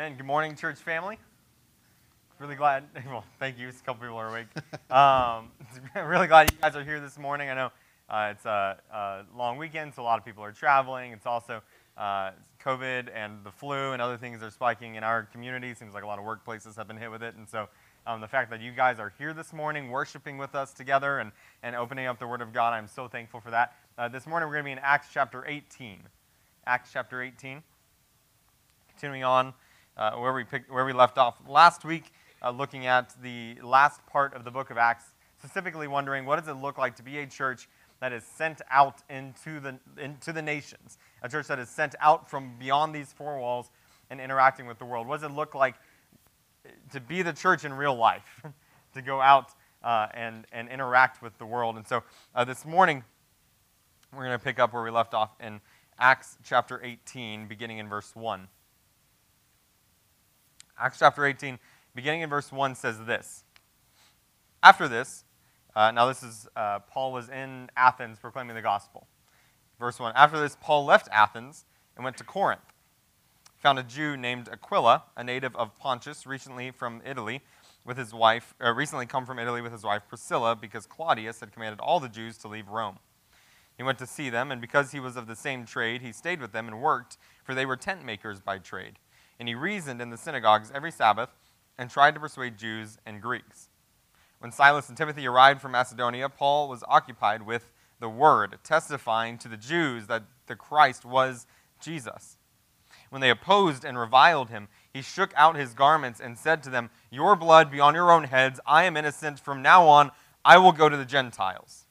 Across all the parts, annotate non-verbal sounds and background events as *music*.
Man, good morning, church family. Really glad. *laughs* Well, thank you. A couple people are awake. Um, *laughs* really glad you guys are here this morning. I know uh, it's a, a, long weekend, so a lot of people are traveling. It's also uh, COVID and the flu and other things are spiking in our community. Seems like a lot of workplaces have been hit with it, and so um, the fact that you guys are here this morning, worshiping with us together and, and opening up the Word of God, I'm so thankful for that. Uh, this morning we're going to be in Acts chapter 18. Acts chapter 18. Continuing on uh, where, we picked, where we left off last week, uh, looking at the last part of the book of Acts, specifically wondering what does it look like to be a church that is sent out into the, into the nations, a church that is sent out from beyond these four walls and interacting with the world. What does it look like to be the church in real life, *laughs* to go out uh, and, and interact with the world? And so uh, this morning, we're going to pick up where we left off in Acts chapter 18, beginning in verse 1. Acts chapter 18, beginning in verse 1, says this. After this, uh, now this is, uh, Paul was in Athens proclaiming the gospel. Verse 1 After this, Paul left Athens and went to Corinth. Found a Jew named Aquila, a native of Pontus, recently from Italy, with his wife, uh, recently come from Italy with his wife Priscilla, because Claudius had commanded all the Jews to leave Rome. He went to see them, and because he was of the same trade, he stayed with them and worked, for they were tent makers by trade and he reasoned in the synagogues every Sabbath and tried to persuade Jews and Greeks. When Silas and Timothy arrived from Macedonia, Paul was occupied with the word, testifying to the Jews that the Christ was Jesus. When they opposed and reviled him, he shook out his garments and said to them, Your blood be on your own heads. I am innocent. From now on, I will go to the Gentiles.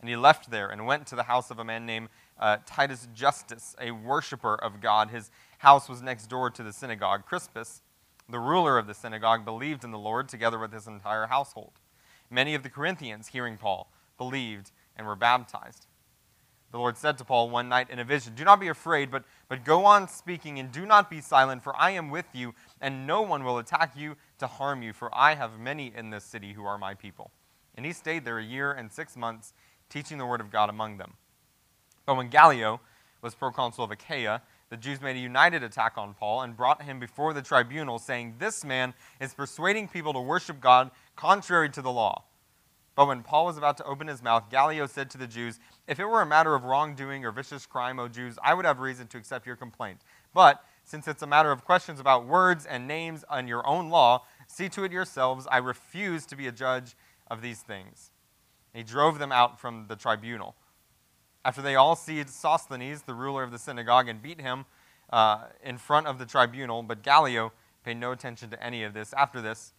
And he left there and went to the house of a man named uh, Titus Justus, a worshiper of God. His house was next door to the synagogue. Crispus, the ruler of the synagogue, believed in the Lord together with his entire household. Many of the Corinthians, hearing Paul, believed and were baptized. The Lord said to Paul one night in a vision, Do not be afraid, but, but go on speaking and do not be silent, for I am with you, and no one will attack you to harm you, for I have many in this city who are my people. And he stayed there a year and six months, teaching the word of God among them. But when Gallio was proconsul of Achaia, the Jews made a united attack on Paul and brought him before the tribunal, saying, This man is persuading people to worship God contrary to the law. But when Paul was about to open his mouth, Gallio said to the Jews, If it were a matter of wrongdoing or vicious crime, O Jews, I would have reason to accept your complaint. But since it's a matter of questions about words and names and your own law, see to it yourselves. I refuse to be a judge of these things. And he drove them out from the tribunal. After they all seized Sosthenes, the ruler of the synagogue, and beat him uh, in front of the tribunal, but Gallio paid no attention to any of this. After this,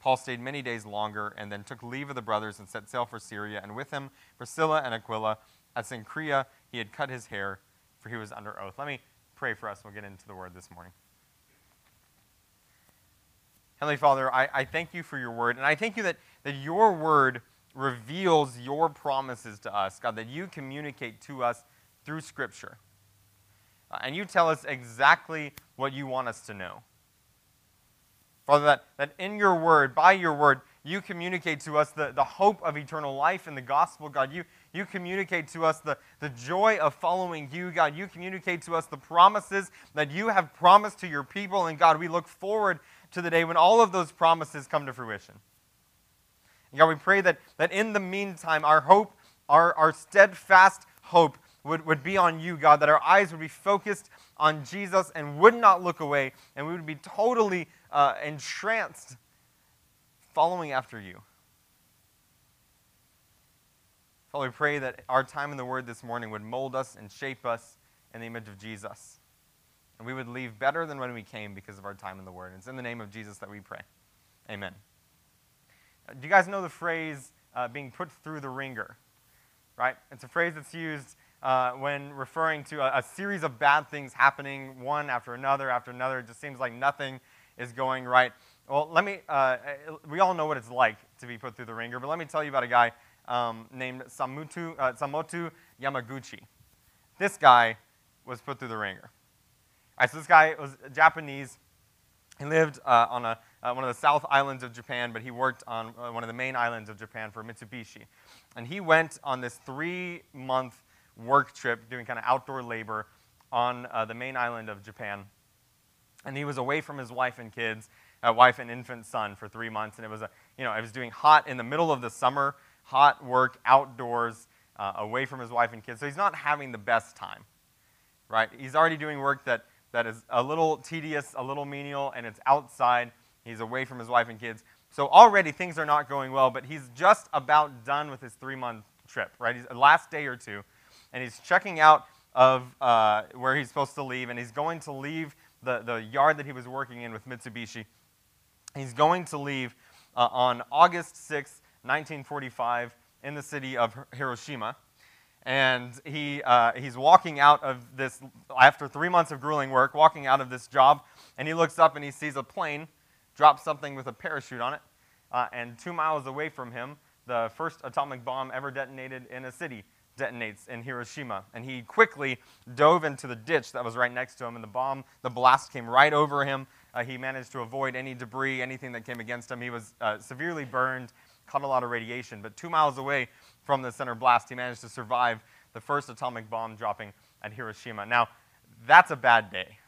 Paul stayed many days longer and then took leave of the brothers and set sail for Syria, and with him Priscilla and Aquila. At Cenchreae, he had cut his hair, for he was under oath. Let me pray for us. We'll get into the word this morning. Heavenly Father, I, I thank you for your word, and I thank you that, that your word reveals your promises to us, God, that you communicate to us through Scripture. Uh, and you tell us exactly what you want us to know. Father, that, that in your word, by your word, you communicate to us the, the hope of eternal life in the gospel, God. You, you communicate to us the, the joy of following you, God. You communicate to us the promises that you have promised to your people. And God, we look forward to the day when all of those promises come to fruition. And God, we pray that, that in the meantime, our hope, our, our steadfast hope, would, would be on you, God, that our eyes would be focused on Jesus and would not look away, and we would be totally uh, entranced following after you. Father, we pray that our time in the Word this morning would mold us and shape us in the image of Jesus. And we would leave better than when we came because of our time in the Word. It's in the name of Jesus that we pray. Amen. Do you guys know the phrase uh, being put through the wringer? Right? It's a phrase that's used uh, when referring to a, a, series of bad things happening one after another after another. It just seems like nothing is going right. Well, let me, uh, we all know what it's like to be put through the wringer, but let me tell you about a guy um, named Samutu, uh, Samoto Yamaguchi. This guy was put through the wringer. All right, so this guy was Japanese. He lived uh, on a uh, one of the South Islands of Japan, but he worked on uh, one of the main islands of Japan for Mitsubishi. And he went on this three month work trip doing kind of outdoor labor on uh, the main island of Japan. And he was away from his wife and kids, uh, wife and infant son for three months. And it was, a, you know, it was doing hot in the middle of the summer, hot work outdoors, uh, away from his wife and kids. So he's not having the best time, right? He's already doing work that, that is a little tedious, a little menial, and it's outside. He's away from his wife and kids. So already things are not going well, but he's just about done with his three month trip, right? He's last day or two, and he's checking out of uh, where he's supposed to leave, and he's going to leave the, the yard that he was working in with Mitsubishi. He's going to leave uh, on August 6, 1945, in the city of Hiroshima. And he, uh, he's walking out of this, after three months of grueling work, walking out of this job, and he looks up and he sees a plane drop something with a parachute on it. Uh, and two miles away from him, the first atomic bomb ever detonated in a city detonates in Hiroshima. And he quickly dove into the ditch that was right next to him, and the bomb, the blast came right over him. Uh, he managed to avoid any debris, anything that came against him. He was uh, severely burned, caught a lot of radiation. But two miles away from the center blast, he managed to survive the first atomic bomb dropping at Hiroshima. Now, that's a bad day,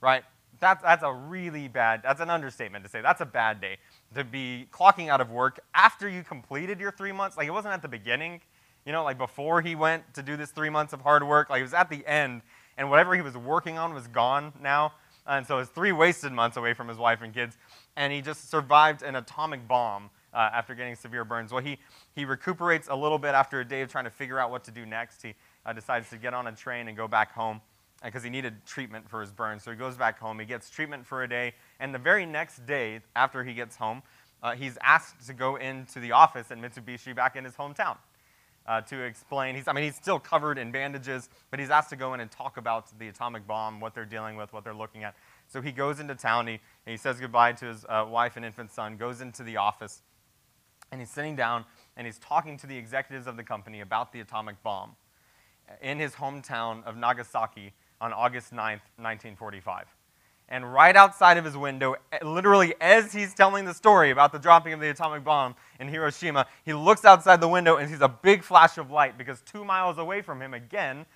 right? That's, that's a really bad, that's an understatement to say. That's a bad day to be clocking out of work after you completed your three months. Like, it wasn't at the beginning, you know, like before he went to do this three months of hard work. Like, it was at the end, and whatever he was working on was gone now. And so it's three wasted months away from his wife and kids. And he just survived an atomic bomb uh, after getting severe burns. Well, he, he recuperates a little bit after a day of trying to figure out what to do next. He uh, decides to get on a train and go back home because he needed treatment for his burns. So he goes back home. He gets treatment for a day. And the very next day, after he gets home, uh, he's asked to go into the office at Mitsubishi back in his hometown. Uh, to explain. He's, I mean, he's still covered in bandages, but he's asked to go in and talk about the atomic bomb, what they're dealing with, what they're looking at. So he goes into town, he, he says goodbye to his uh, wife and infant son, goes into the office, and he's sitting down and he's talking to the executives of the company about the atomic bomb in his hometown of Nagasaki on August 9th, 1945. And right outside of his window, eh, literally as he's telling the story about the dropping of the atomic bomb in Hiroshima, he looks outside the window and sees a big flash of light because two miles away from him, again,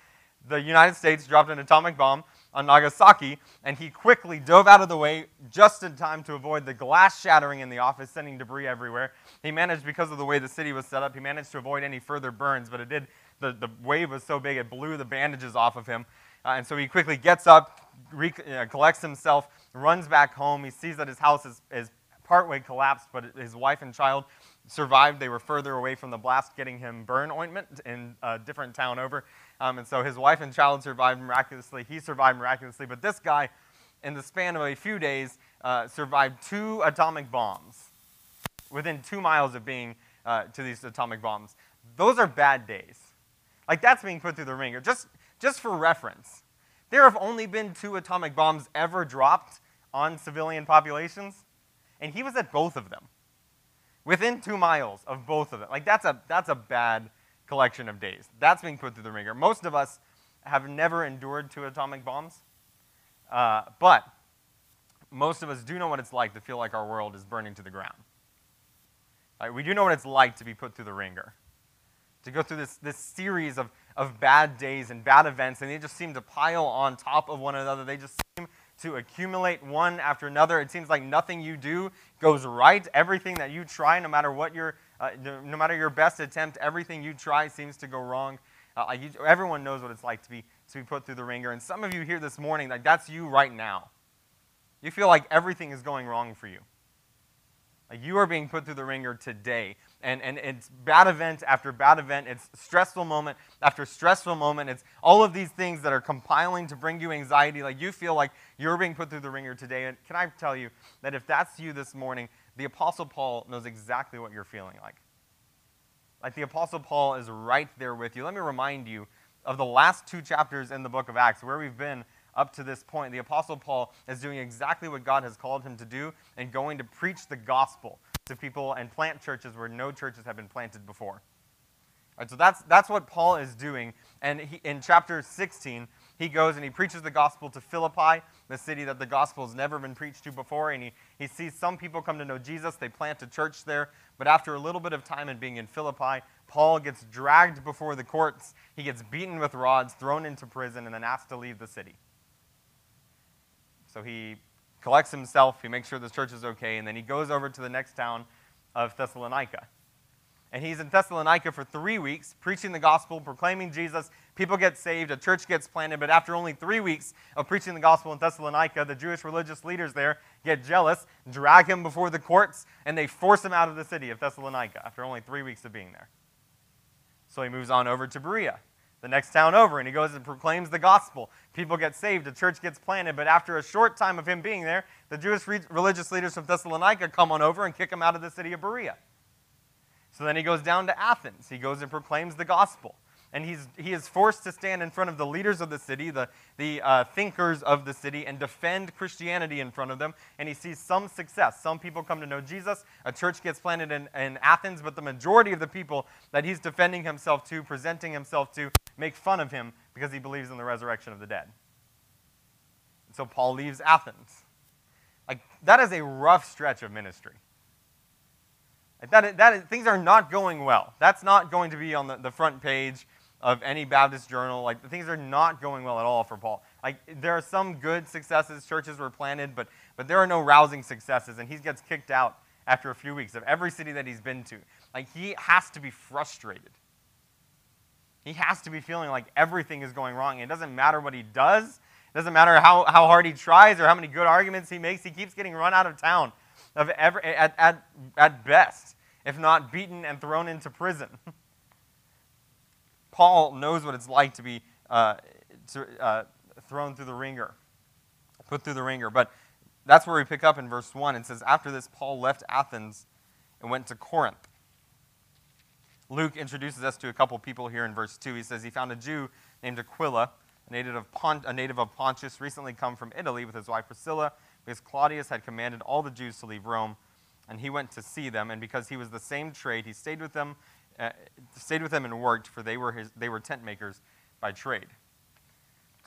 the United States dropped an atomic bomb on Nagasaki, and he quickly dove out of the way just in time to avoid the glass shattering in the office, sending debris everywhere. He managed, because of the way the city was set up, he managed to avoid any further burns, but it did, the, the wave was so big it blew the bandages off of him. Uh, and so he quickly gets up, uh, collects himself, runs back home. He sees that his house is, is partway collapsed, but his wife and child survived. They were further away from the blast, getting him burn ointment in a different town over. Um, and so his wife and child survived miraculously. He survived miraculously. But this guy, in the span of a few days, uh, survived two atomic bombs within two miles of being uh, to these atomic bombs. Those are bad days. Like that's being put through the wringer. Just, just for reference, there have only been two atomic bombs ever dropped on civilian populations, and he was at both of them within two miles of both of them. Like that's a, that's a bad collection of days. That's being put through the wringer. Most of us have never endured two atomic bombs, uh, but most of us do know what it's like to feel like our world is burning to the ground. Right? We do know what it's like to be put through the wringer, to go through this, this series of, of bad days and bad events, and they just seem to pile on top of one another. They just seem to accumulate one after another. It seems like nothing you do goes right. Everything that you try, no matter what your uh, no matter your best attempt, everything you try seems to go wrong. Uh, you, everyone knows what it's like to be, to be put through the wringer. And some of you here this morning, like that's you right now. You feel like everything is going wrong for you. Like you are being put through the wringer today. And, and it's bad event after bad event. It's stressful moment after stressful moment. It's all of these things that are compiling to bring you anxiety. Like you feel like you're being put through the wringer today. And can I tell you that if that's you this morning, the Apostle Paul knows exactly what you're feeling like. Like the Apostle Paul is right there with you. Let me remind you of the last two chapters in the book of Acts, where we've been up to this point. The Apostle Paul is doing exactly what God has called him to do and going to preach the gospel to people and plant churches where no churches have been planted before. Right, so that's, that's what Paul is doing. And he, in chapter 16, he goes and he preaches the gospel to Philippi, the city that the gospel has never been preached to before. And he, he sees some people come to know Jesus. They plant a church there. But after a little bit of time and being in Philippi, Paul gets dragged before the courts. He gets beaten with rods, thrown into prison, and then asked to leave the city. So he collects himself, he makes sure the church is okay, and then he goes over to the next town of Thessalonica. And he's in Thessalonica for three weeks, preaching the gospel, proclaiming Jesus. People get saved, a church gets planted. But after only three weeks of preaching the gospel in Thessalonica, the Jewish religious leaders there get jealous, drag him before the courts, and they force him out of the city of Thessalonica after only three weeks of being there. So he moves on over to Berea, the next town over, and he goes and proclaims the gospel. People get saved, a church gets planted. But after a short time of him being there, the Jewish re- religious leaders from Thessalonica come on over and kick him out of the city of Berea. So then he goes down to Athens. He goes and proclaims the gospel. And he's, he is forced to stand in front of the leaders of the city, the, the uh, thinkers of the city, and defend Christianity in front of them. And he sees some success. Some people come to know Jesus. A church gets planted in, in Athens, but the majority of the people that he's defending himself to, presenting himself to, make fun of him because he believes in the resurrection of the dead. And so Paul leaves Athens. Like, that is a rough stretch of ministry. That, that things are not going well. That's not going to be on the, the front page of any Baptist journal. Like the things are not going well at all for Paul. Like there are some good successes, churches were planted, but but there are no rousing successes, and he gets kicked out after a few weeks of every city that he's been to. Like he has to be frustrated. He has to be feeling like everything is going wrong. It doesn't matter what he does. It doesn't matter how, how hard he tries or how many good arguments he makes. He keeps getting run out of town of every, at, at, at best, if not beaten and thrown into prison. *laughs* Paul knows what it's like to be uh, to, uh, thrown through the wringer, put through the wringer. But that's where we pick up in verse 1. It says, After this, Paul left Athens and went to Corinth. Luke introduces us to a couple people here in verse 2. He says he found a Jew named Aquila, a native of, Pont- a native of Pontus, recently come from Italy with his wife Priscilla because Claudius had commanded all the Jews to leave Rome, and he went to see them. And because he was the same trade, he stayed with them, uh, stayed with them and worked, for they were, his, they were tent makers by trade.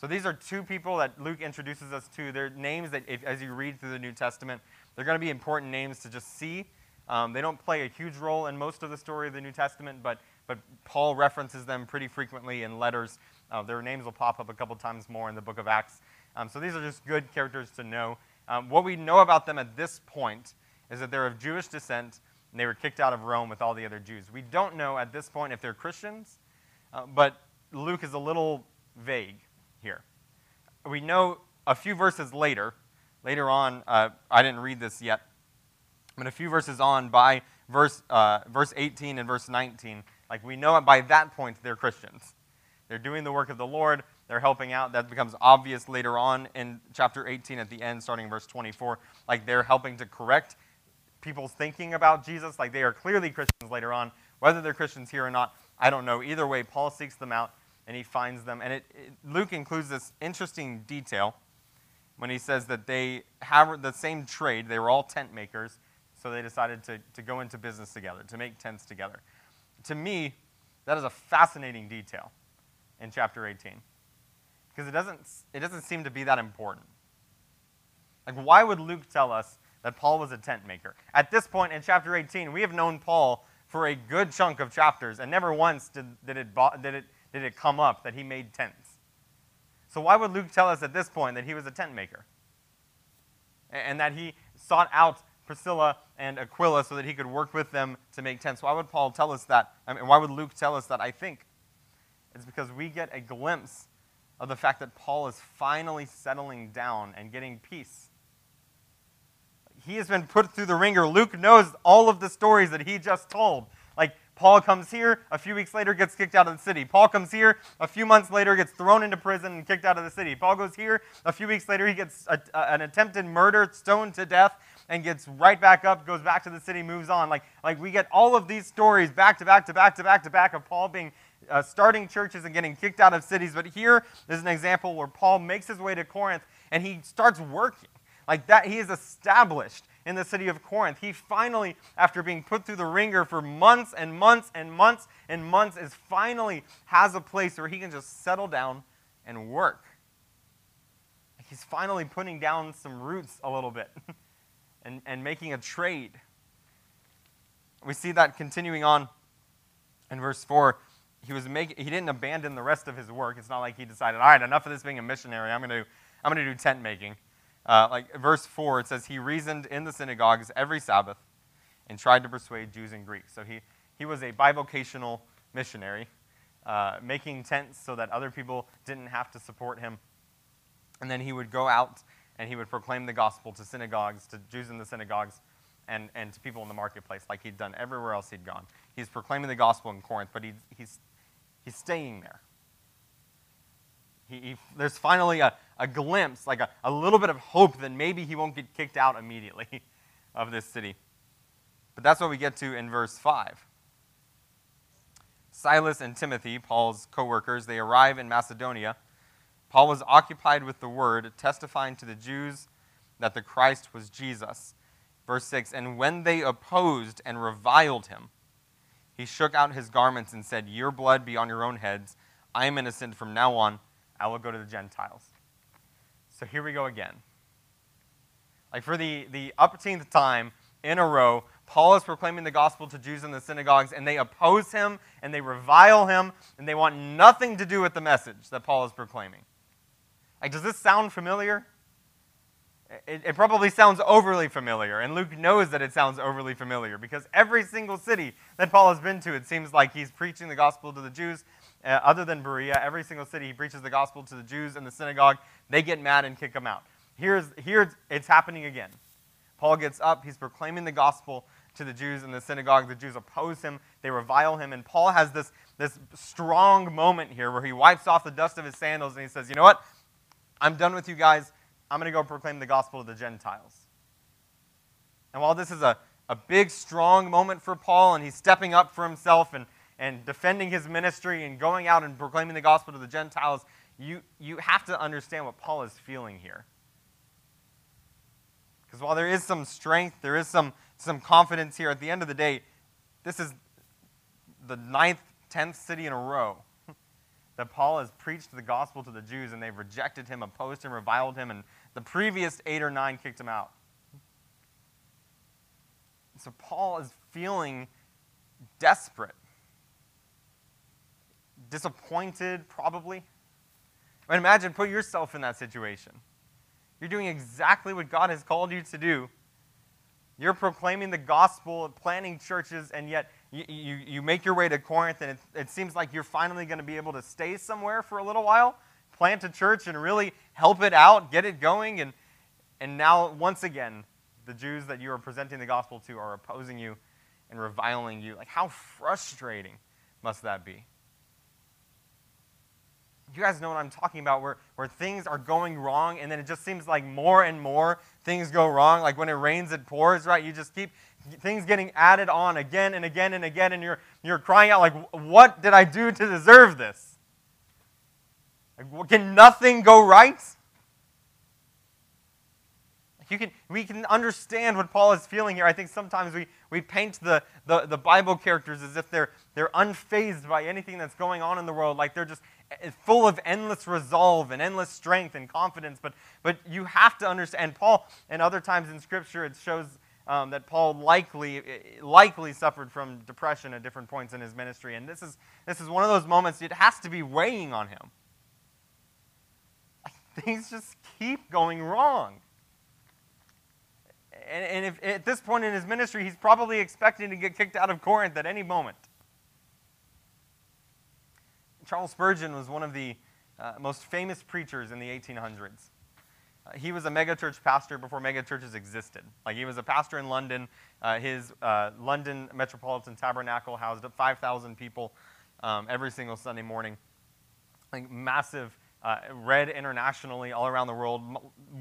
So these are two people that Luke introduces us to. They're names that, if, as you read through the New Testament, they're going to be important names to just see. Um, they don't play a huge role in most of the story of the New Testament, but, but Paul references them pretty frequently in letters. Uh, their names will pop up a couple times more in the book of Acts. Um, so these are just good characters to know. Um, what we know about them at this point is that they're of Jewish descent and they were kicked out of Rome with all the other Jews. We don't know at this point if they're Christians, uh, but Luke is a little vague here. We know a few verses later, later on, uh, I didn't read this yet, but a few verses on by verse, uh, verse 18 and verse 19, like we know by that point they're Christians. They're doing the work of the Lord they're helping out. That becomes obvious later on in chapter 18 at the end, starting verse 24. Like they're helping to correct people's thinking about Jesus. Like they are clearly Christians later on. Whether they're Christians here or not, I don't know. Either way, Paul seeks them out and he finds them. And it, it, Luke includes this interesting detail when he says that they have the same trade. They were all tent makers, so they decided to, to go into business together, to make tents together. To me, that is a fascinating detail in chapter 18 because it doesn't, it doesn't seem to be that important. Like, why would Luke tell us that Paul was a tent maker? At this point in chapter 18, we have known Paul for a good chunk of chapters, and never once did, did, it, did, it, did it come up that he made tents. So, why would Luke tell us at this point that he was a tent maker? And that he sought out Priscilla and Aquila so that he could work with them to make tents. Why would Paul tell us that? I mean, why would Luke tell us that? I think it's because we get a glimpse of the fact that Paul is finally settling down and getting peace. He has been put through the wringer. Luke knows all of the stories that he just told. Like, Paul comes here, a few weeks later gets kicked out of the city. Paul comes here, a few months later gets thrown into prison and kicked out of the city. Paul goes here, a few weeks later he gets a, a, an attempted murder, stoned to death, and gets right back up, goes back to the city, moves on. Like, like we get all of these stories back to back to back to back to back of Paul being uh, starting churches and getting kicked out of cities. But here is an example where Paul makes his way to Corinth and he starts working. Like that, he is established in the city of Corinth. He finally, after being put through the wringer for months and months and months and months, is finally has a place where he can just settle down and work. He's finally putting down some roots a little bit *laughs* and, and making a trade. We see that continuing on in verse 4 he was making he didn't abandon the rest of his work. It's not like he decided, all right, enough of this being a missionary. I'm gonna I'm gonna do tent making. Uh, like verse 4, it says, He reasoned in the synagogues every Sabbath and tried to persuade Jews and Greeks. So he, he was a bivocational missionary, uh, making tents so that other people didn't have to support him. And then he would go out and he would proclaim the gospel to synagogues, to Jews in the synagogues, and, and to people in the marketplace, like he'd done everywhere else he'd gone. He's proclaiming the gospel in Corinth, but he, he's, he's staying there. He, he, there's finally a, a glimpse, like a, a little bit of hope that maybe he won't get kicked out immediately *laughs* of this city. But that's what we get to in verse 5. Silas and Timothy, Paul's co workers, they arrive in Macedonia. Paul was occupied with the word, testifying to the Jews that the Christ was Jesus. Verse 6 And when they opposed and reviled him, he shook out his garments and said, Your blood be on your own heads. I am innocent. From now on, I will go to the Gentiles. So here we go again. Like for the, the upteenth time in a row, Paul is proclaiming the gospel to Jews in the synagogues, and they oppose him and they revile him, and they want nothing to do with the message that Paul is proclaiming. Like, does this sound familiar? It, it, probably sounds overly familiar, and Luke knows that it sounds overly familiar because every single city that Paul has been to, it seems like he's preaching the gospel to the Jews. Uh, other than Berea, every single city he preaches the gospel to the Jews in the synagogue. They get mad and kick him out. Here's, here it's happening again. Paul gets up, he's proclaiming the gospel to the Jews in the synagogue. The Jews oppose him, they revile him, and Paul has this, this strong moment here where he wipes off the dust of his sandals and he says, You know what? I'm done with you guys. I'm going to go proclaim the gospel to the Gentiles. And while this is a, a big, strong moment for Paul, and he's stepping up for himself and, and defending his ministry and going out and proclaiming the gospel to the Gentiles, you, you have to understand what Paul is feeling here. Because while there is some strength, there is some, some confidence here, at the end of the day, this is the ninth, tenth city in a row *laughs* that Paul has preached the gospel to the Jews and they've rejected him, opposed him, reviled him, and the previous eight or nine kicked him out. So Paul is feeling desperate, disappointed, probably. Mean, imagine, put yourself in that situation. You're doing exactly what God has called you to do. You're proclaiming the gospel, planting churches, and yet you, you, you make your way to Corinth, and it, it seems like you're finally going to be able to stay somewhere for a little while, plant a church, and really help it out, get it going. And, and now, once again, the Jews that you are presenting the gospel to are opposing you and reviling you. Like, how frustrating must that be? You guys know what I'm talking about, where, where things are going wrong, and then it just seems like more and more things go wrong. Like when it rains, it pours, right? You just keep things getting added on again and again and again, and you're, you're crying out, like, what did I do to deserve this? Like, can nothing go right? You can, we can understand what Paul is feeling here. I think sometimes we, we paint the, the, the Bible characters as if they're, they're unfazed by anything that's going on in the world, like they're just eh, full of endless resolve and endless strength and confidence. But, but you have to understand, Paul, and other times in Scripture, it shows um, that Paul likely, likely suffered from depression at different points in his ministry. And this is, this is one of those moments it has to be weighing on him. Things just keep going wrong. And, and if, at this point in his ministry, he's probably expecting to get kicked out of Corinth at any moment. Charles Spurgeon was one of the uh, most famous preachers in the 1800s he was a megachurch pastor before megachurches existed. Like he was a pastor in London. Uh, his uh, London Metropolitan Tabernacle housed 5,000 people um, every single Sunday morning. Like massive, uh, read internationally all around the world.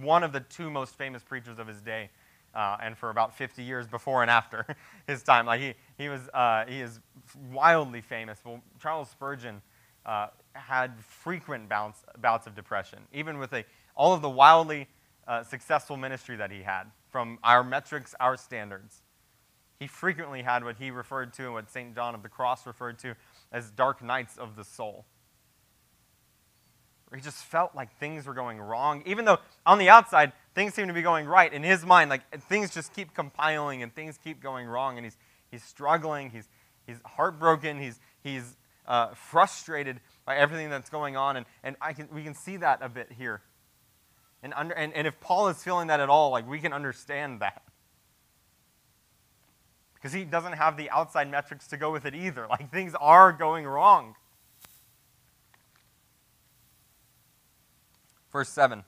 One of the two most famous preachers of his day, uh, and for about 50 years before and after *laughs* his time. Like he, he was, uh, he is wildly famous. Well, Charles Spurgeon uh, had frequent bouts, bouts of depression, even with a all of the wildly uh, successful ministry that he had, from our metrics, our standards. He frequently had what he referred to and what St. John of the Cross referred to as dark nights of the soul. Where he just felt like things were going wrong, even though on the outside things seem to be going right. In his mind, like things just keep compiling and things keep going wrong, and he's, he's struggling, he's, he's heartbroken, he's, he's uh, frustrated by everything that's going on, and, and I can, we can see that a bit here And, under, and, and if Paul is feeling that at all, like we can understand that. Because he doesn't have the outside metrics to go with it either. Like things are going wrong. Verse 7.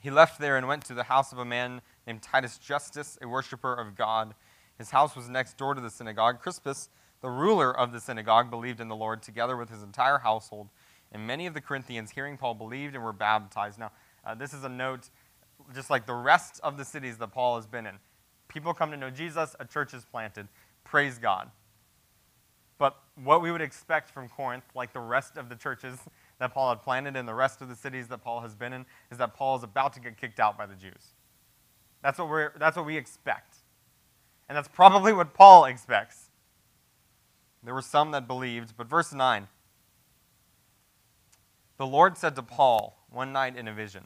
He left there and went to the house of a man named Titus Justus, a worshiper of God. His house was next door to the synagogue. Crispus, the ruler of the synagogue, believed in the Lord together with his entire household. And many of the Corinthians, hearing Paul, believed and were baptized. Now, uh, this is a note, just like the rest of the cities that Paul has been in. People come to know Jesus, a church is planted. Praise God. But what we would expect from Corinth, like the rest of the churches that Paul had planted in the rest of the cities that Paul has been in, is that Paul is about to get kicked out by the Jews. That's what, we're, that's what we expect. And that's probably what Paul expects. There were some that believed, but verse 9 The Lord said to Paul one night in a vision,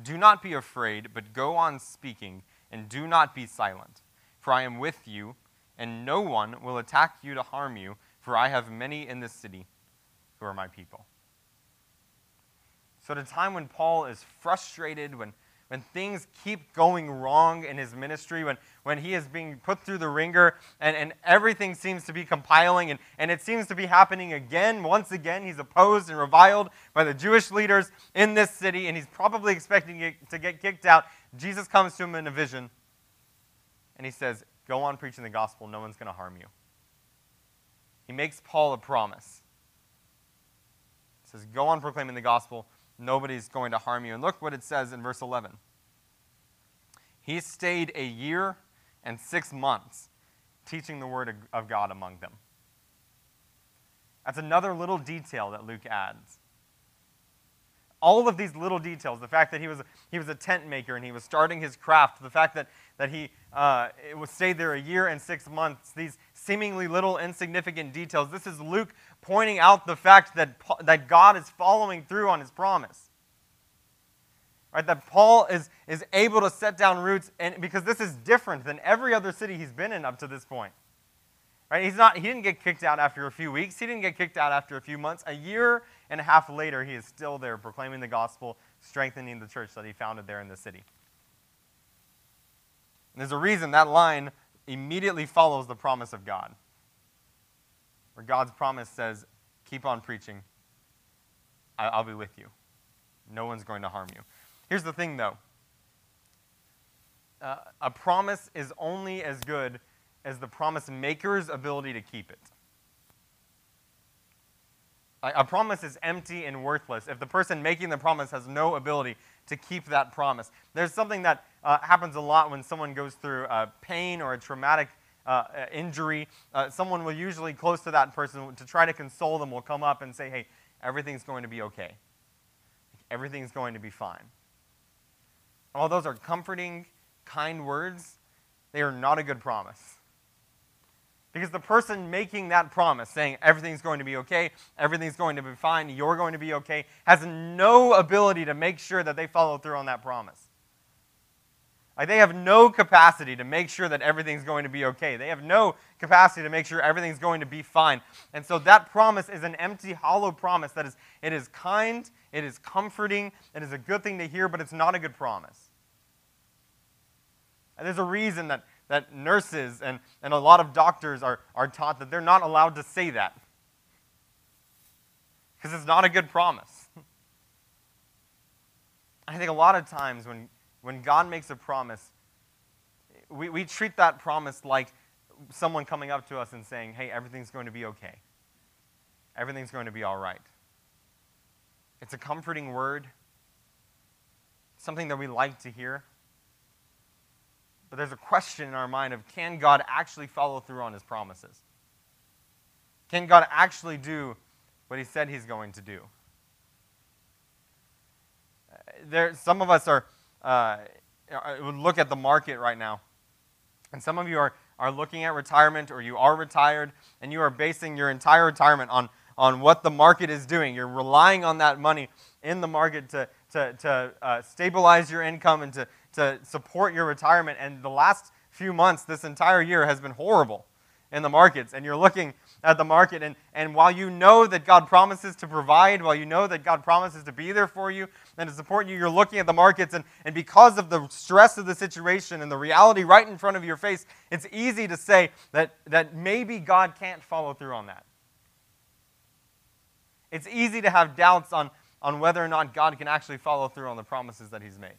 Do not be afraid, but go on speaking, and do not be silent, for I am with you, and no one will attack you to harm you, for I have many in this city who are my people. So, at a time when Paul is frustrated, when, when things keep going wrong in his ministry, when, when he is being put through the wringer and, and everything seems to be compiling and, and it seems to be happening again, once again, he's opposed and reviled by the Jewish leaders in this city, and he's probably expecting to get kicked out. Jesus comes to him in a vision and he says, Go on preaching the gospel, no one's going to harm you. He makes Paul a promise says, Go on proclaiming the gospel. Nobody's going to harm you. And look what it says in verse 11. He stayed a year and six months teaching the word of God among them. That's another little detail that Luke adds all of these little details the fact that he was, he was a tent maker and he was starting his craft, the fact that, that he uh, was stayed there a year and six months, these seemingly little insignificant details. This is Luke pointing out the fact that, that God is following through on his promise. Right, that Paul is, is able to set down roots and because this is different than every other city he's been in up to this point. Right? He's not, he didn't get kicked out after a few weeks. He didn't get kicked out after a few months. A year and a half later, he is still there proclaiming the gospel, strengthening the church that he founded there in the city. And there's a reason that line immediately follows the promise of God, where God's promise says, Keep on preaching, I'll be with you. No one's going to harm you. Here's the thing, though uh, a promise is only as good as the promise maker's ability to keep it. A promise is empty and worthless if the person making the promise has no ability to keep that promise. There's something that uh, happens a lot when someone goes through uh, pain or a traumatic uh, uh, injury. Uh, someone will usually close to that person to try to console them will come up and say, hey, everything's going to be okay. Everything's going to be fine. All those are comforting, kind words, they are not a good promise. Because the person making that promise, saying everything's going to be okay, everything's going to be fine, you're going to be okay, has no ability to make sure that they follow through on that promise. Like they have no capacity to make sure that everything's going to be okay. They have no capacity to make sure everything's going to be fine. And so that promise is an empty, hollow promise that is it is kind, it is comforting, it is a good thing to hear, but it's not a good promise. And there's a reason that that nurses and, and a lot of doctors are, are taught that they're not allowed to say that. Because it's not a good promise. *laughs* I think a lot of times when, when God makes a promise, we, we treat that promise like someone coming up to us and saying, hey, everything's going to be okay. Everything's going to be all right. It's a comforting word, something that we like to hear. But there's a question in our mind of can God actually follow through on his promises? Can God actually do what he said he's going to do? There, some of us are, uh, would look at the market right now, and some of you are, are looking at retirement or you are retired and you are basing your entire retirement on, on what the market is doing. You're relying on that money in the market to, to, to uh, stabilize your income and to, to support your retirement. And the last few months, this entire year, has been horrible. in the markets and you're looking at the market and, and while you know that god promises to provide while you know that god promises to be there for you and to support you you're looking at the markets and, and because of the stress of the situation and the reality right in front of your face it's easy to say that, that maybe god can't follow through on that it's easy to have doubts on, on whether or not god can actually follow through on the promises that he's made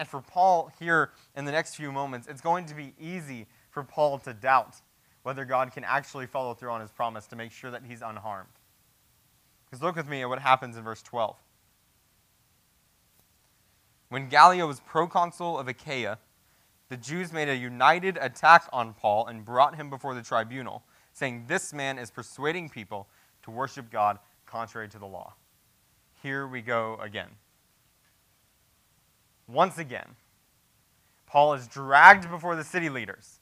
and for Paul here in the next few moments, it's going to be easy for Paul to doubt whether God can actually follow through on his promise to make sure that he's unharmed. Because look with me at what happens in verse 12. When Gallio was proconsul of Achaia, the Jews made a united attack on Paul and brought him before the tribunal, saying, This man is persuading people to worship God contrary to the law. Here we go again once again, Paul is dragged before the city leaders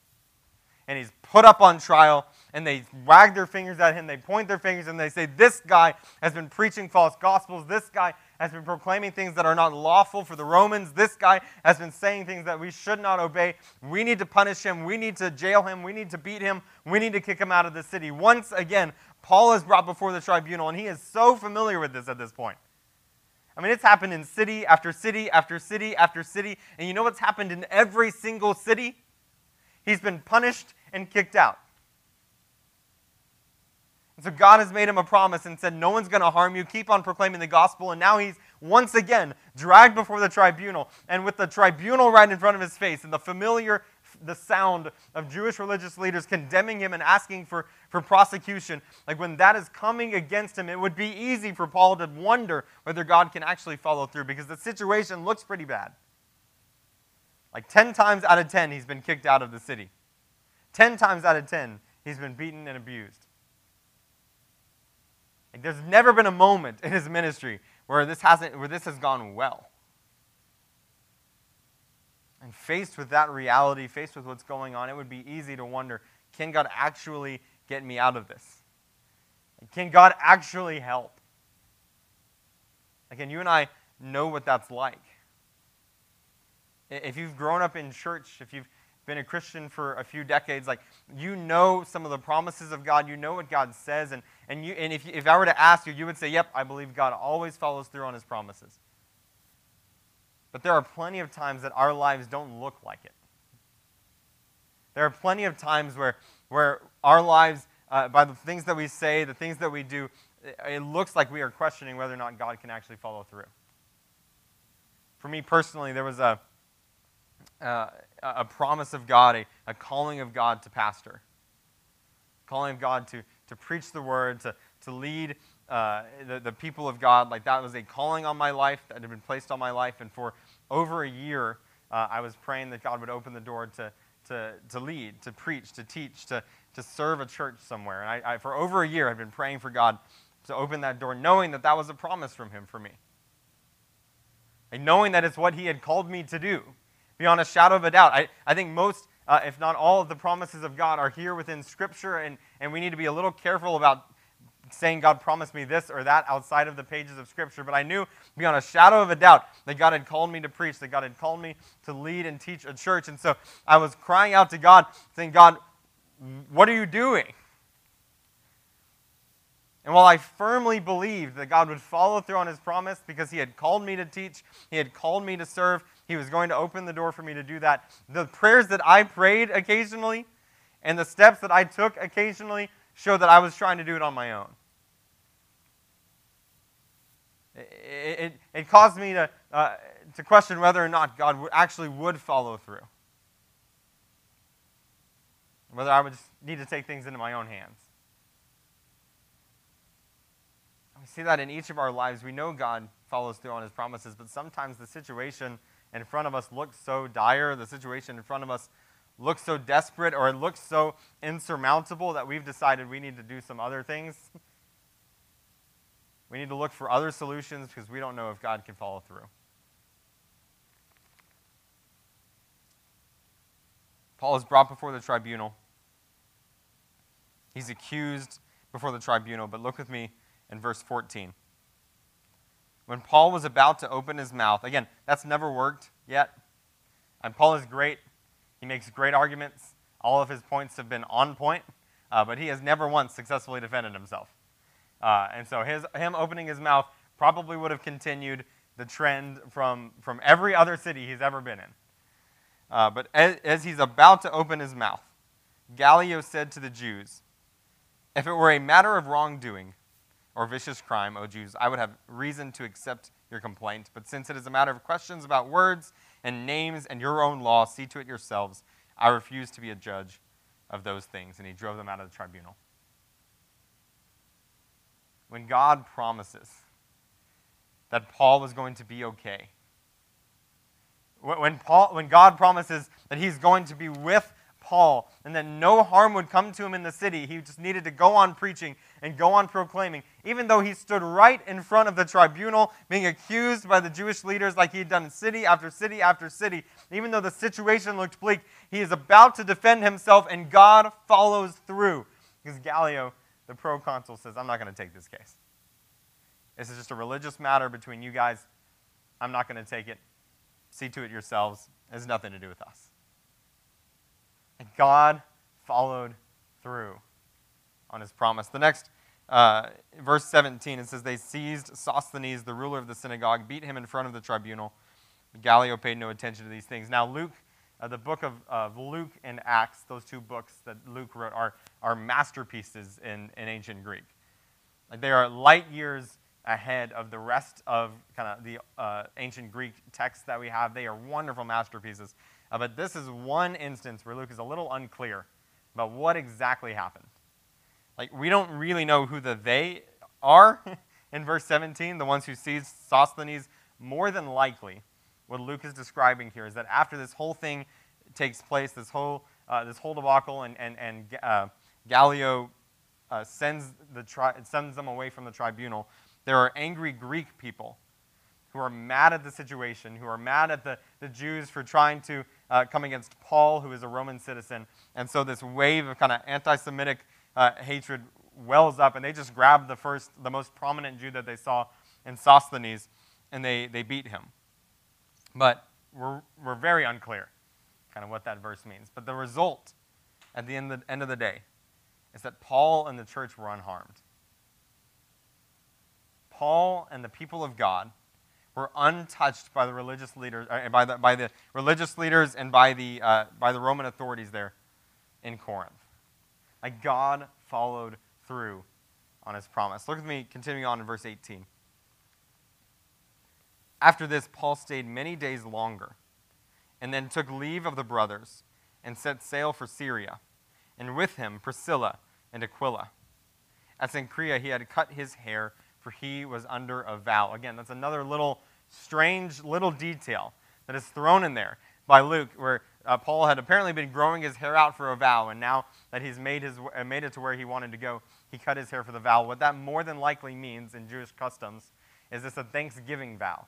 and he's put up on trial and they wag their fingers at him they point their fingers and they say this guy has been preaching false gospels. This guy has been proclaiming things that are not lawful for the romans. This guy has been saying things that we should not obey. We need to punish him. We need to jail him. We need to beat him. We need to kick him out of the city. Once again paul is brought before the tribunal and he is so familiar with this at this point I mean, it's happened in city after city after city after city. And you know what's happened in every single city? He's been punished and kicked out. And so God has made him a promise and said, No one's going to harm you. Keep on proclaiming the gospel. And now he's once again dragged before the tribunal. And with the tribunal right in front of his face and the familiar the sound of Jewish religious leaders condemning him and asking for, for prosecution, like when that is coming against him, it would be easy for Paul to wonder whether God can actually follow through because the situation looks pretty bad. Like 10 times out of 10, he's been kicked out of the city. 10 times out of 10, he's been beaten and abused. Like there's never been a moment in his ministry where this, hasn't, where this has gone well. And faced with that reality, faced with what's going on, it would be easy to wonder can God actually get me out of this? Can God actually help? Again, you and I know what that's like. If you've grown up in church, if you've been a Christian for a few decades, like you know some of the promises of God, you know what God says, and, and, you, and if, if I were to ask you, you would say, Yep, I believe God always follows through on his promises. But there are plenty of times that our lives don't look like it. There are plenty of times where, where our lives, uh, by the things that we say, the things that we do, it looks like we are questioning whether or not God can actually follow through. For me personally, there was a, uh, a promise of God, a, a calling of God to pastor, calling of God to, to preach the word, to, to lead uh, the, the people of God. Like that was a calling on my life that had been placed on my life. And for over a year, uh, I was praying that God would open the door to, to, to lead, to preach, to teach, to, to serve a church somewhere. And I, I, for over a year, I've been praying for God to open that door, knowing that that was a promise from Him for me. And knowing that it's what He had called me to do, beyond a shadow of a doubt. I, I think most, uh, if not all, of the promises of God are here within Scripture, and, and we need to be a little careful about saying God promised me this or that outside of the pages of Scripture, but I knew beyond a shadow of a doubt that God had called me to preach, that God had called me to lead and teach a church. And so I was crying out to God, saying, God, what are you doing? And while I firmly believed that God would follow through on his promise because he had called me to teach, he had called me to serve, he was going to open the door for me to do that, the prayers that I prayed occasionally and the steps that I took occasionally showed that I was trying to do it on my own. It, it, it caused me to, uh, to question whether or not God actually would follow through. Whether I would need to take things into my own hands. We see that in each of our lives. We know God follows through on his promises, but sometimes the situation in front of us looks so dire, the situation in front of us looks so desperate, or it looks so insurmountable that we've decided we need to do some other things. We need to look for other solutions because we don't know if God can follow through. Paul is brought before the tribunal. He's accused before the tribunal, but look with me in verse 14. When Paul was about to open his mouth, again, that's never worked yet. And Paul is great. He makes great arguments All of his points have been on point, uh, but he has never once successfully defended himself. Uh, and so his, him opening his mouth probably would have continued the trend from, from every other city he's ever been in. Uh, but as, as he's about to open his mouth, Gallio said to the Jews, If it were a matter of wrongdoing or vicious crime, O Jews, I would have reason to accept your complaint. But since it is a matter of questions about words and names and your own law, see to it yourselves. I refuse to be a judge of those things. And he drove them out of the tribunal. When God promises that Paul was going to be okay, when, Paul, when God promises that he's going to be with Paul and that no harm would come to him in the city. He just needed to go on preaching and go on proclaiming, even though he stood right in front of the tribunal being accused by the Jewish leaders like he had done in city after city after city. Even though the situation looked bleak, he is about to defend himself and God follows through. Because Gallio, the proconsul, says, I'm not going to take this case. This is just a religious matter between you guys. I'm not going to take it. See to it yourselves. It has nothing to do with us. And God followed through on his promise. The next uh, verse 17, it says, They seized Sosthenes, the ruler of the synagogue, beat him in front of the tribunal. Gallio paid no attention to these things. Now, Luke, uh, the book of, of Luke and Acts, those two books that Luke wrote, are, are masterpieces in, in ancient Greek. Like they are light years ahead of the rest of kind of the uh, ancient Greek texts that we have. They are wonderful masterpieces. Uh, but this is one instance where Luke is a little unclear about what exactly happened. Like, we don't really know who the they are *laughs* in verse 17, the ones who seized Sosthenes. More than likely, what Luke is describing here is that after this whole thing takes place, this whole, uh, this whole debacle, and, and, and uh, Gallio uh, sends, the tri- sends them away from the tribunal, there are angry Greek people who are mad at the situation, who are mad at the, the Jews for trying to uh, come against Paul, who is a Roman citizen. And so this wave of kind of anti Semitic uh, hatred wells up, and they just grab the first, the most prominent Jew that they saw in Sosthenes, and they, they beat him. But we're, we're very unclear kind of what that verse means. But the result at the end, the end of the day is that Paul and the church were unharmed. Paul and the people of God were untouched by the religious leaders, uh, by, the, by the religious leaders and by the, uh, by the Roman authorities there in Corinth. Like God followed through on his promise. Look with me, continuing on in verse 18. After this, Paul stayed many days longer and then took leave of the brothers and set sail for Syria, and with him Priscilla and Aquila. At Cenchreae, he had cut his hair, for he was under a vow. Again, that's another little strange little detail that is thrown in there by Luke, where uh, Paul had apparently been growing his hair out for a vow, and now that he's made, his, uh, made it to where he wanted to go, he cut his hair for the vow. What that more than likely means in Jewish customs is this a thanksgiving vow.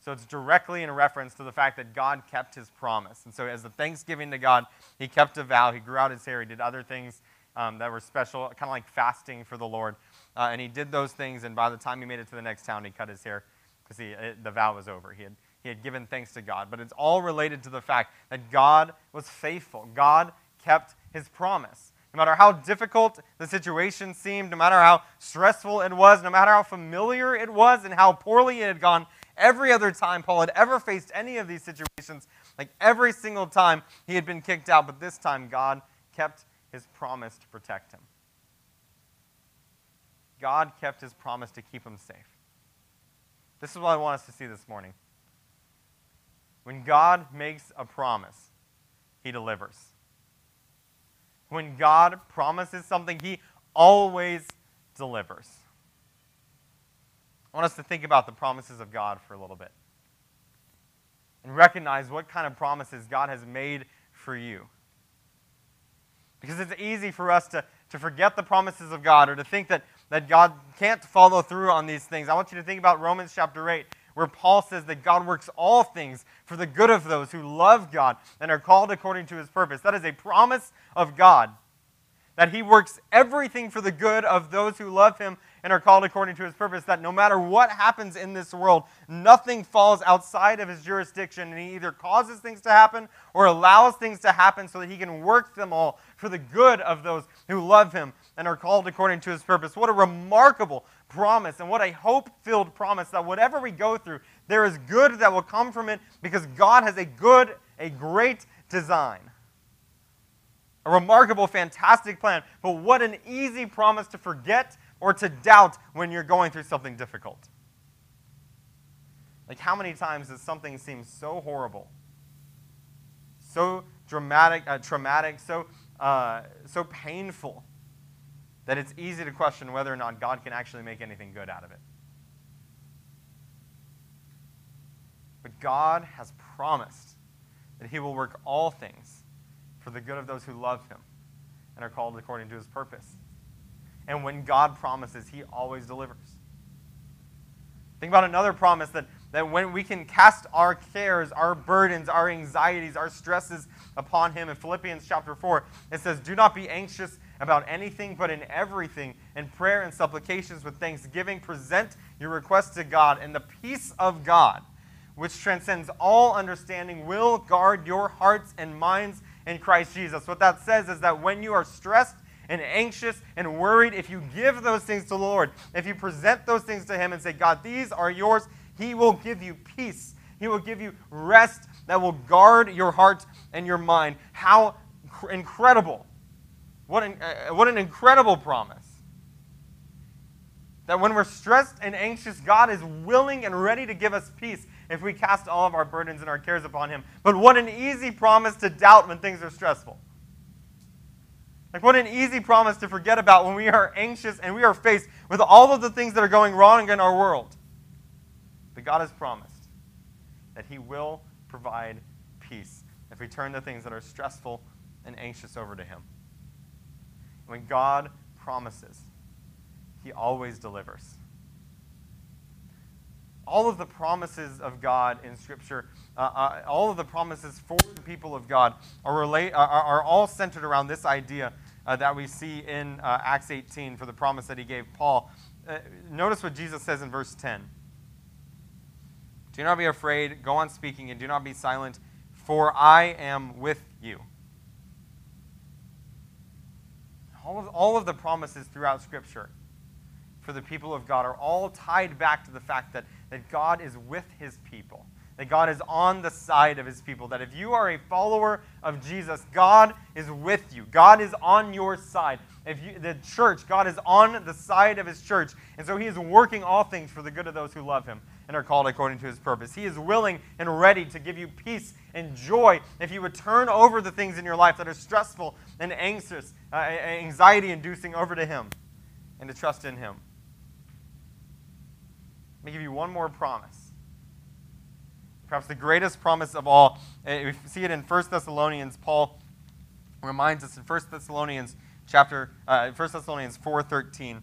So it's directly in reference to the fact that God kept his promise. And so, as a thanksgiving to God, he kept a vow. He grew out his hair. He did other things um, that were special, kind of like fasting for the Lord. Uh, and he did those things, and by the time he made it to the next town, he cut his hair because the vow was over. He had, he had given thanks to God. But it's all related to the fact that God was faithful. God kept his promise. No matter how difficult the situation seemed, no matter how stressful it was, no matter how familiar it was and how poorly it had gone, every other time Paul had ever faced any of these situations, like every single time he had been kicked out, but this time God kept his promise to protect him. God kept his promise to keep him safe. This is what I want us to see this morning. When God makes a promise, he delivers. When God promises something, he always delivers. I want us to think about the promises of God for a little bit and recognize what kind of promises God has made for you. Because it's easy for us to, to forget the promises of God or to think that that God can't follow through on these things. I want you to think about Romans chapter 8, where Paul says that God works all things for the good of those who love God and are called according to his purpose. That is a promise of God. That he works everything for the good of those who love him and are called according to his purpose, that no matter what happens in this world, nothing falls outside of his jurisdiction, and he either causes things to happen or allows things to happen so that he can work them all for the good of those who love him and are called according to his purpose. What a remarkable promise, and what a hope filled promise that whatever we go through, there is good that will come from it because God has a good, a great design. A remarkable, fantastic plan. But what an easy promise to forget or to doubt when you're going through something difficult. Like, how many times does something seem so horrible, so dramatic, uh, traumatic, so, uh, so painful, that it's easy to question whether or not God can actually make anything good out of it? But God has promised that He will work all things for the good of those who love Him and are called according to His purpose. And when God promises, He always delivers. Think about another promise that, that when we can cast our cares, our burdens, our anxieties, our stresses upon Him. In Philippians chapter 4, it says, Do not be anxious about anything, but in everything, in prayer and supplications with thanksgiving, present your requests to God, and the peace of God, which transcends all understanding, will guard your hearts and minds in Christ Jesus. What that says is that when you are stressed, and anxious and worried, if you give those things to the Lord, if you present those things to Him and say, God, these are yours, He will give you peace. He will give you rest that will guard your heart and your mind. How incredible! What an, uh, what an incredible promise. That when we're stressed and anxious, God is willing and ready to give us peace if we cast all of our burdens and our cares upon Him. But what an easy promise to doubt when things are stressful. Like, what an easy promise to forget about when we are anxious and we are faced with all of the things that are going wrong in our world. But God has promised that He will provide peace if we turn the things that are stressful and anxious over to Him. When God promises, He always delivers. All of the promises of God in Scripture uh, uh, all of the promises for the people of God are, relate, are, are all centered around this idea uh, that we see in uh, Acts 18 for the promise that he gave Paul. Uh, notice what Jesus says in verse 10 Do not be afraid, go on speaking, and do not be silent, for I am with you. All of, all of the promises throughout Scripture for the people of God are all tied back to the fact that, that God is with his people that God is on the side of his people. That if you are a follower of Jesus, God is with you. God is on your side. If you, the church, God is on the side of his church. And so he is working all things for the good of those who love him and are called according to his purpose. He is willing and ready to give you peace and joy if you would turn over the things in your life that are stressful and anxious, uh, anxiety inducing over to him and to trust in him. Let me give you one more promise perhaps the greatest promise of all. We see it in 1 Thessalonians. Paul reminds us in 1 Thessalonians chapter uh, 1 Thessalonians 4:13.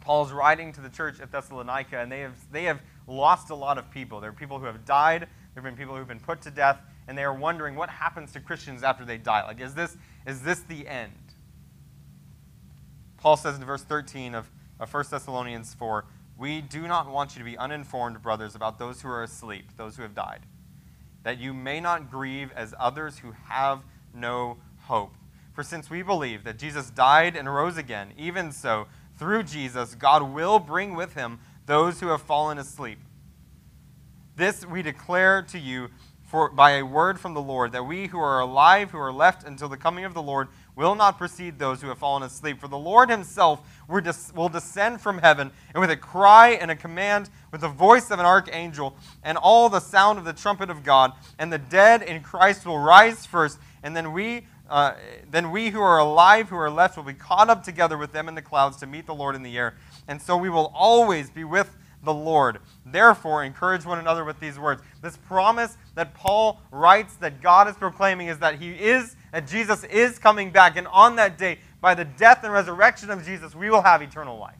Paul's writing to the church at Thessalonica, and they have they have lost a lot of people. There are people who have died. There have been people who have been put to death, and they are wondering what happens to Christians after they die. Like, is this is this the end? Paul says in verse 13 of, of 1 Thessalonians 4 we do not want you to be uninformed, brothers, about those who are asleep, those who have died, that you may not grieve as others who have no hope. For since we believe that Jesus died and rose again, even so, through Jesus, God will bring with him those who have fallen asleep. This we declare to you for, by a word from the Lord, that we who are alive, who are left until the coming of the Lord, will not precede those who have fallen asleep. For the Lord himself will descend from heaven, and with a cry and a command, with the voice of an archangel, and all the sound of the trumpet of God, and the dead in Christ will rise first, and then we. Uh, then we who are alive, who are left, will be caught up together with them in the clouds to meet the Lord in the air. And so we will always be with the Lord. Therefore, encourage one another with these words. This promise that Paul writes that God is proclaiming is that he is that Jesus is coming back. And on that day, by the death and resurrection of Jesus, we will have eternal life.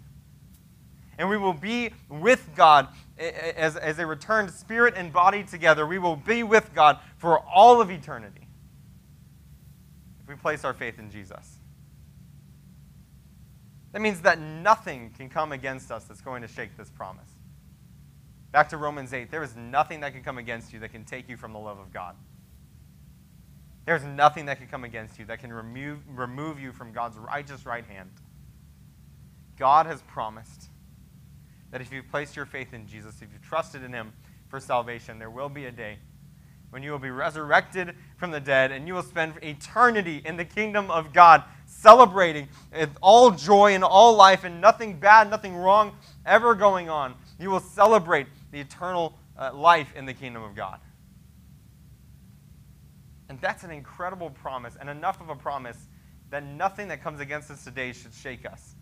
And we will be with God as, as a returned spirit and body together. We will be with God for all of eternity we place our faith in Jesus. That means that nothing can come against us that's going to shake this promise. Back to Romans 8, there is nothing that can come against you that can take you from the love of God. There's nothing that can come against you that can remove, remove you from God's righteous right hand. God has promised that if you place your faith in Jesus, if you've trusted in Him for salvation, there will be a day when you will be resurrected from the dead and you will spend eternity in the kingdom of God, celebrating all joy and all life and nothing bad, nothing wrong ever going on. You will celebrate the eternal uh, life in the kingdom of God. And that's an incredible promise, and enough of a promise that nothing that comes against us today should shake us.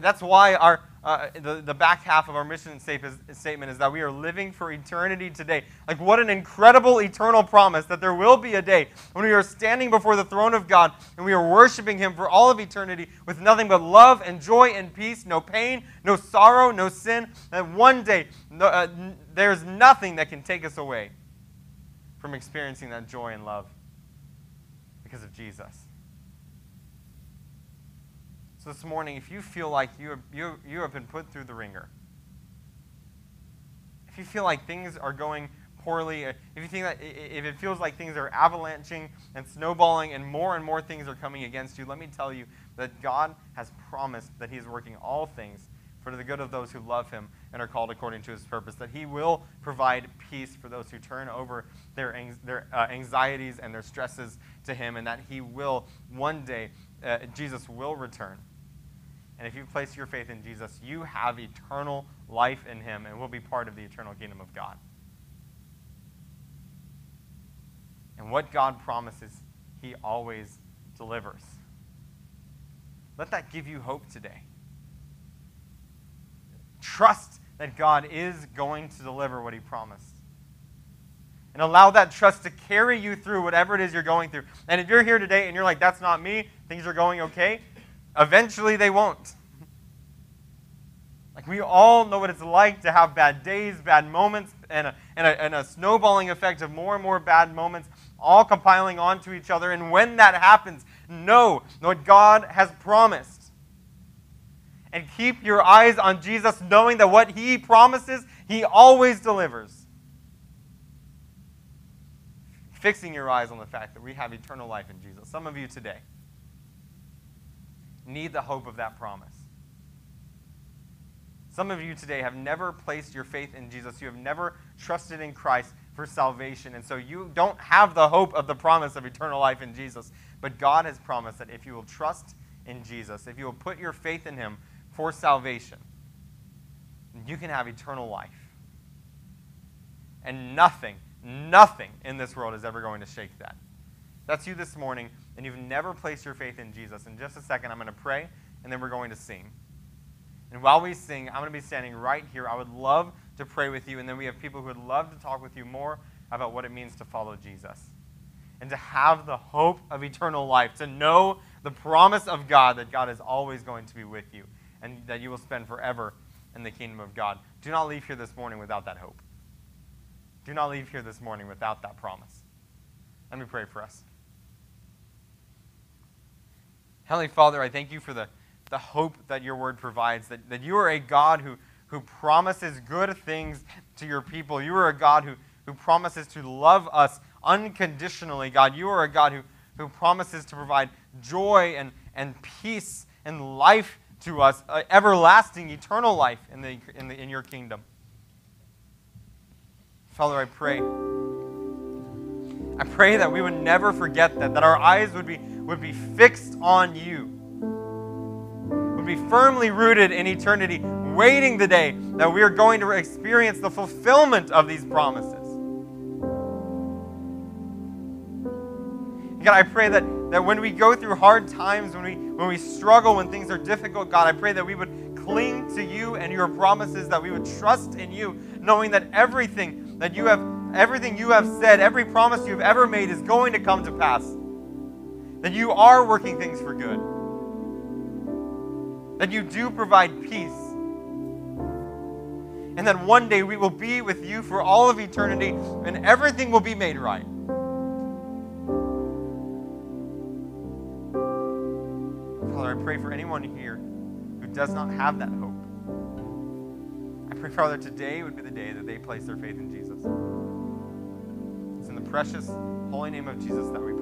That's why our, uh, the, the back half of our mission statement is that we are living for eternity today. Like, what an incredible eternal promise that there will be a day when we are standing before the throne of God and we are worshiping Him for all of eternity with nothing but love and joy and peace, no pain, no sorrow, no sin. That one day, no, uh, there's nothing that can take us away from experiencing that joy and love because of Jesus. So this morning, if you feel like you have, you, you have been put through the wringer, if you feel like things are going poorly, if you think that if it feels like things are avalanching and snowballing and more and more things are coming against you, let me tell you that God has promised that He is working all things for the good of those who love Him and are called according to His purpose. That He will provide peace for those who turn over their, their uh, anxieties and their stresses to Him, and that He will one day, uh, Jesus will return and if you place your faith in Jesus, you have eternal life in him and will be part of the eternal kingdom of God. And what God promises, he always delivers. Let that give you hope today. Trust that God is going to deliver what he promised. And allow that trust to carry you through whatever it is you're going through. And if you're here today and you're like, that's not me, things are going okay, Eventually, they won't. Like, we all know what it's like to have bad days, bad moments, and a, and, a, and a snowballing effect of more and more bad moments all compiling onto each other. And when that happens, know what God has promised. And keep your eyes on Jesus, knowing that what He promises, He always delivers. Fixing your eyes on the fact that we have eternal life in Jesus. Some of you today need the hope of that promise. Some of you today have never placed your faith in Jesus. You have never trusted in Christ for salvation. And so you don't have the hope of the promise of eternal life in Jesus. But God has promised that if you will trust in Jesus, if you will put your faith in Him for salvation, you can have eternal life. And nothing, nothing in this world is ever going to shake that. That's you this morning and you've never placed your faith in Jesus, in just a second, I'm going to pray, and then we're going to sing. And while we sing, I'm going to be standing right here. I would love to pray with you, and then we have people who would love to talk with you more about what it means to follow Jesus and to have the hope of eternal life, to know the promise of God that God is always going to be with you and that you will spend forever in the kingdom of God. Do not leave here this morning without that hope. Do not leave here this morning without that promise. Let me pray for us. Heavenly Father, I thank you for the, the hope that your word provides, that, that you are a God who, who promises good things to your people. You are a God who, who promises to love us unconditionally, God. You are a God who, who promises to provide joy and, and peace and life to us, uh, everlasting, eternal life in, the, in, the, in your kingdom. Father, I pray. I pray that we would never forget that, that our eyes would be would be fixed on you, would be firmly rooted in eternity, waiting the day that we are going to experience the fulfillment of these promises. God, I pray that, that when we go through hard times, when we, when we struggle, when things are difficult, God, I pray that we would cling to you and your promises, that we would trust in you, knowing that everything that you have, everything you have said, every promise you've ever made is going to come to pass that you are working things for good, that you do provide peace, and that one day we will be with you for all of eternity and everything will be made right. Father, I pray for anyone here who does not have that hope. I pray, Father, today would be the day that they place their faith in Jesus. Precious, holy name of Jesus that we